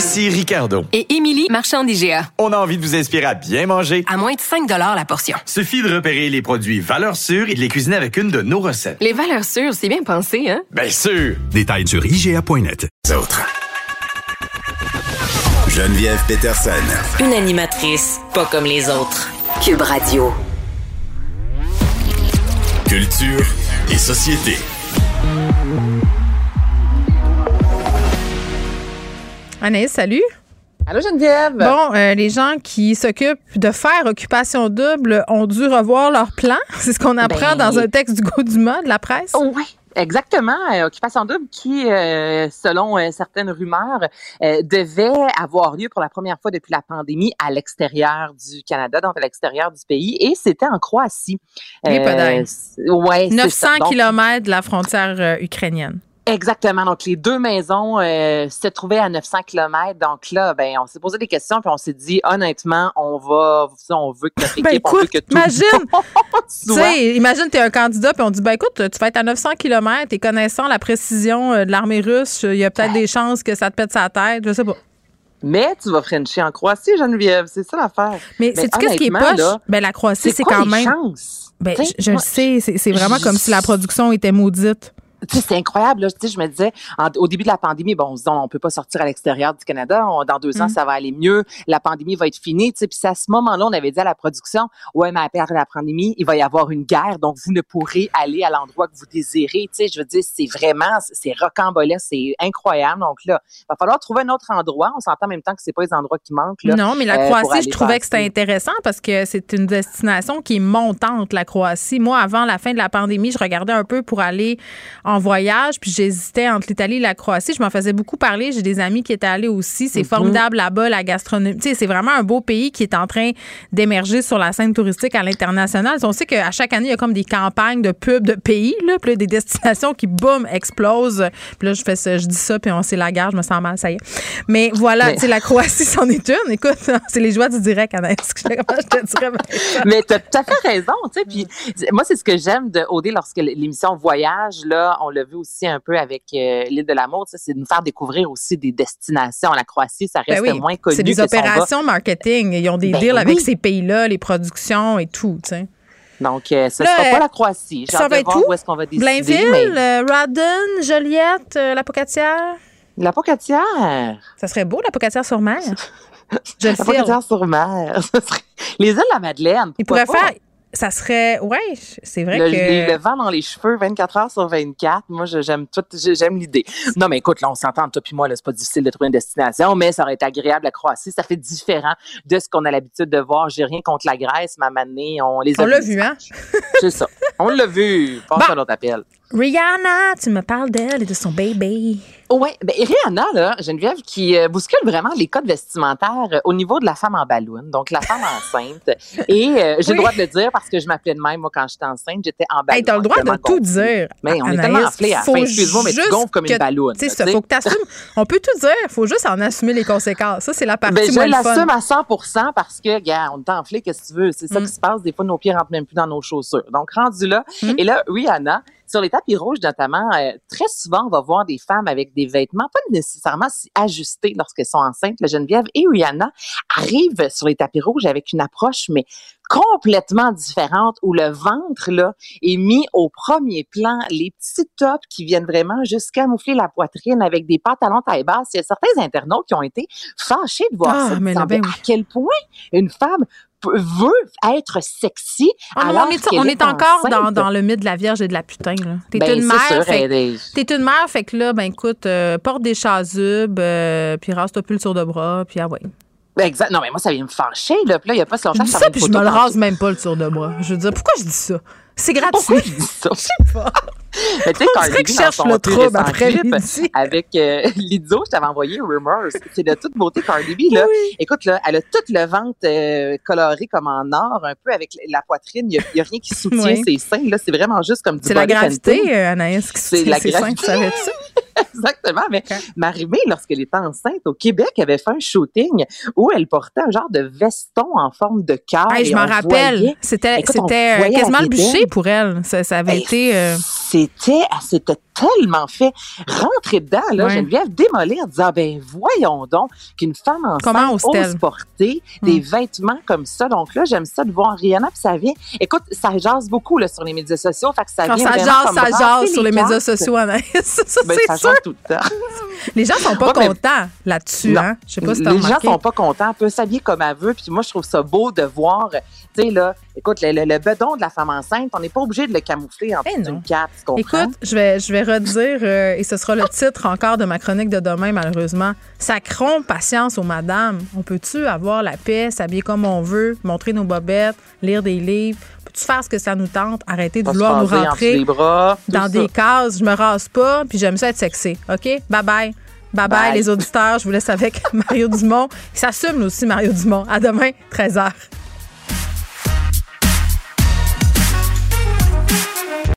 Ici Ricardo. Et Émilie, marchand d'IGA. On a envie de vous inspirer à bien manger. À moins de 5 la portion. Suffit de repérer les produits valeurs sûres et de les cuisiner avec une de nos recettes. Les valeurs sûres, c'est bien pensé, hein? Bien sûr! Détails sur IGA.net. Autres. Geneviève Peterson. Une animatrice pas comme les autres. Cube Radio. Culture et société. Anaïs, salut. Allô Geneviève? Bon, euh, les gens qui s'occupent de faire occupation double ont dû revoir leur plan. C'est ce qu'on apprend Ben- dans un texte du Gauduma de la presse. Oui. Exactement, Euh, occupation double qui, euh, selon euh, certaines rumeurs, euh, devait avoir lieu pour la première fois depuis la pandémie à l'extérieur du Canada, donc à l'extérieur du pays, et c'était en Croatie. Les ouais, c'est 900 ça. Donc, km de la frontière ukrainienne. Exactement. Donc, les deux maisons euh, se trouvaient à 900 km. Donc là, ben, on s'est posé des questions puis on s'est dit, honnêtement, on va, on veut que notre équipe, Ben on veut que tout imagine, tu sais, imagine t'es un candidat puis on dit ben écoute, tu vas être à 900 km et connaissant la précision euh, de l'armée russe, il y a peut-être des chances que ça te pète sa tête, je sais pas. Mais tu vas frencher en Croatie, Geneviève. C'est ça l'affaire. Mais Ben, c'est qu'est-ce qui est poche? là, Ben la Croatie, c'est quand les même chances? ben je, le sais, c'est vraiment comme si la production était maudite. Tu sais, c'est incroyable. Là. Tu sais, je me disais, en- au début de la pandémie, bon, on se dit, on peut pas sortir à l'extérieur du Canada. On- dans deux ans, Mm. ça va aller mieux. La pandémie va être finie. Tu sais, puis c'est à ce moment-là, on avait dit à la production, ouais, mais après la pandémie, il va y avoir une guerre, donc vous ne pourrez aller à l'endroit que vous désirez. Tu sais, je veux dire, c'est vraiment, c'est rocambolesque, c'est incroyable. Donc là, il va falloir trouver un autre endroit. On s'entend en même temps que c'est pas les endroits qui manquent. Là. Non, mais la euh, Croatie, je trouvais que c'était intéressant parce que c'est une destination qui est montante, la Croatie. Moi, avant la fin de la pandémie, je regardais un peu pour aller en voyage, puis j'hésitais entre l'Italie et la Croatie. Je m'en faisais beaucoup parler. J'ai des amis qui étaient allés aussi. C'est formidable là-bas, la gastronomie. C'est vraiment un beau pays qui est en train d'émerger sur la scène touristique à l'international. On sait qu'à chaque année, il y a comme des campagnes de pubs de pays, là, puis là, des destinations qui, boum, explosent. Puis là, je fais ça, je dis ça, puis on c'est la guerre, je me sens mal, ça y est. Mais voilà, Mais- tu sais, la Croatie, c'en est une. Écoute, c'est les joies du direct, Anaïs. Je te dirais? Mais tu as tout à fait raison, tu sais. Puis moi, c'est ce que j'aime de OD lorsque l'émission Voyage, là, on l'a vu aussi un peu avec euh, l'île de l'amour, c'est de nous faire découvrir aussi des destinations. La Croatie, ça Ben reste oui, moins connu c'est des que opérations marketing. Ils ont des Ben deals avec ces pays-là, les productions et tout, tu sais. Donc, euh, ce Là, sera euh, pas la Croatie. Ça va être où? où est-ce qu'on va décider. Blainville, mais euh, Rawdon, Joliette, euh, la Pocatière? La Pocatière. Ça serait beau, la Pocatière sur mer. Je La. Pocatière sur mer. Les îles de la Madeleine. Ils pourraient faire. Ça serait. Ouais, c'est vrai Le, que. le vent dans les cheveux 24 heures sur 24. Moi, j'aime tout, j'aime l'idée. Non, mais écoute, là, on s'entend, toi puis moi, là, c'est pas difficile de trouver une destination, mais ça aurait été agréable la Croatie. Ça fait différent de ce qu'on a l'habitude de voir. J'ai rien contre la Grèce, moment donné, on les a On l'a vu, hein? C'est ça. On l'a vu. Passe Bon. à l'autre appel. Rihanna, tu me parles d'elle et de son baby. Oui, ben Rihanna, là, Geneviève, qui euh, bouscule vraiment les codes vestimentaires euh, au niveau de la femme en ballon, donc la femme enceinte. Et euh, j'ai Oui. le droit de le dire parce que je m'appelais de même, moi, quand j'étais enceinte, j'étais en ballon. Hey, t'as le droit de tout dire. Mais on est Anaïs, tellement enflé à la fin. Excuse-moi, mais tu gonfles comme une sais, là, ça, faut que t'assumes. On peut tout dire, faut juste en assumer les conséquences. Ça, c'est la partie Ben, je l'assume à 100 parce que, gars, on est enflé, qu'est-ce que tu veux? C'est ça Mm. qui se passe. Des fois, nos pieds rentrent même plus dans nos chaussures. Donc, rendu là. Mm. Et là, Rihanna, sur les tapis rouges notamment, euh, très souvent, on va voir des femmes avec des vêtements pas nécessairement si ajustés lorsqu'elles sont enceintes. La Geneviève et Rihanna arrivent sur les tapis rouges avec une approche, mais complètement différente où le ventre là est mis au premier plan, les petits tops qui viennent vraiment jusqu'à camoufler la poitrine avec des pantalons taille basse. Il y a certains internautes qui ont été fâchés de voir Ah, ça, mais là, ben oui. à quel point une femme veut être sexy Ah alors on est, on est encore dans, le mythe de la Vierge et de la putain. T'es Ben, une mère, t'es une mère, fait que là, ben écoute, euh, porte des chasubes, euh, puis rase-toi plus le tour de bras, puis ah ouais. Ben, exact. Non, mais moi, ça vient me fâcher, là. Puis là, il n'y a pas si Je longtemps. dis je ça, t'avais puis je me le rase même pas le tour de bras. Je veux dire, pourquoi je dis ça? C'est Pourquoi gratuit. je dis ça? pas. Mais tu sais, B, que je dans cherche son le trouble après clip. Avec euh, Lizzo, je t'avais envoyé Rumors. C'est de toute beauté Cardi B, là. Écoute, là, elle a toute le ventre euh, coloré comme en or, un peu avec la poitrine. Il n'y a, rien qui soutient Oui. ses seins, là. C'est vraiment juste comme du C'est la gravité, euh, Anaïs, qui C'est soutient la ses seins. gravité. Tu savais ça? Exactement. Mais Ok. Marie-Mé, lorsqu'elle était enceinte au Québec, avait fait un shooting où elle portait un genre de veston en forme de cœur. Hey, je m'en rappelle. C'était euh, quasiment le bûcher pour elle. Ça, ça avait Hey, été. euh, C'était, elle s'était tellement fait rentrer dedans, là, Ouais. Geneviève, démolir, disant, ah, ben, voyons donc qu'une femme enceinte ose porter des vêtements comme ça. Donc là, j'aime ça de voir Rihanna, puis ça vient, écoute, ça jase beaucoup, là, sur les médias sociaux, fait que ça Quand vient ça jase, ça jase sur les cartes. médias sociaux, Anaïs. ça, Ben, c'est ça sûr. jase tout le temps. Les gens sont pas Ouais, contents là-dessus. Hein? Je sais pas si les gens remarqué. sont pas contents, peut s'habiller comme elle veut, puis moi, je trouve ça beau de voir, tu sais, là, écoute, le, le, le bedon de la femme enceinte, on n'est pas obligé de le camoufler en dessous non. d'une cape, tu comprends? Écoute, je vais, je vais redire, euh, et ce sera le titre encore de ma chronique de demain, malheureusement. Sacrons patience aux madames. On peut-tu avoir la paix, s'habiller comme on veut, montrer nos bobettes, lire des livres? Peux-tu faire ce que ça nous tente? Arrêter de vouloir nous rentrer bras, dans ça. des cases. Je me rase pas, puis j'aime ça être sexy. OK? Bye bye. Bye bye, Bye. les auditeurs. Je vous laisse avec Mario Dumont. Il s'assume aussi, Mario Dumont. À demain, 13h.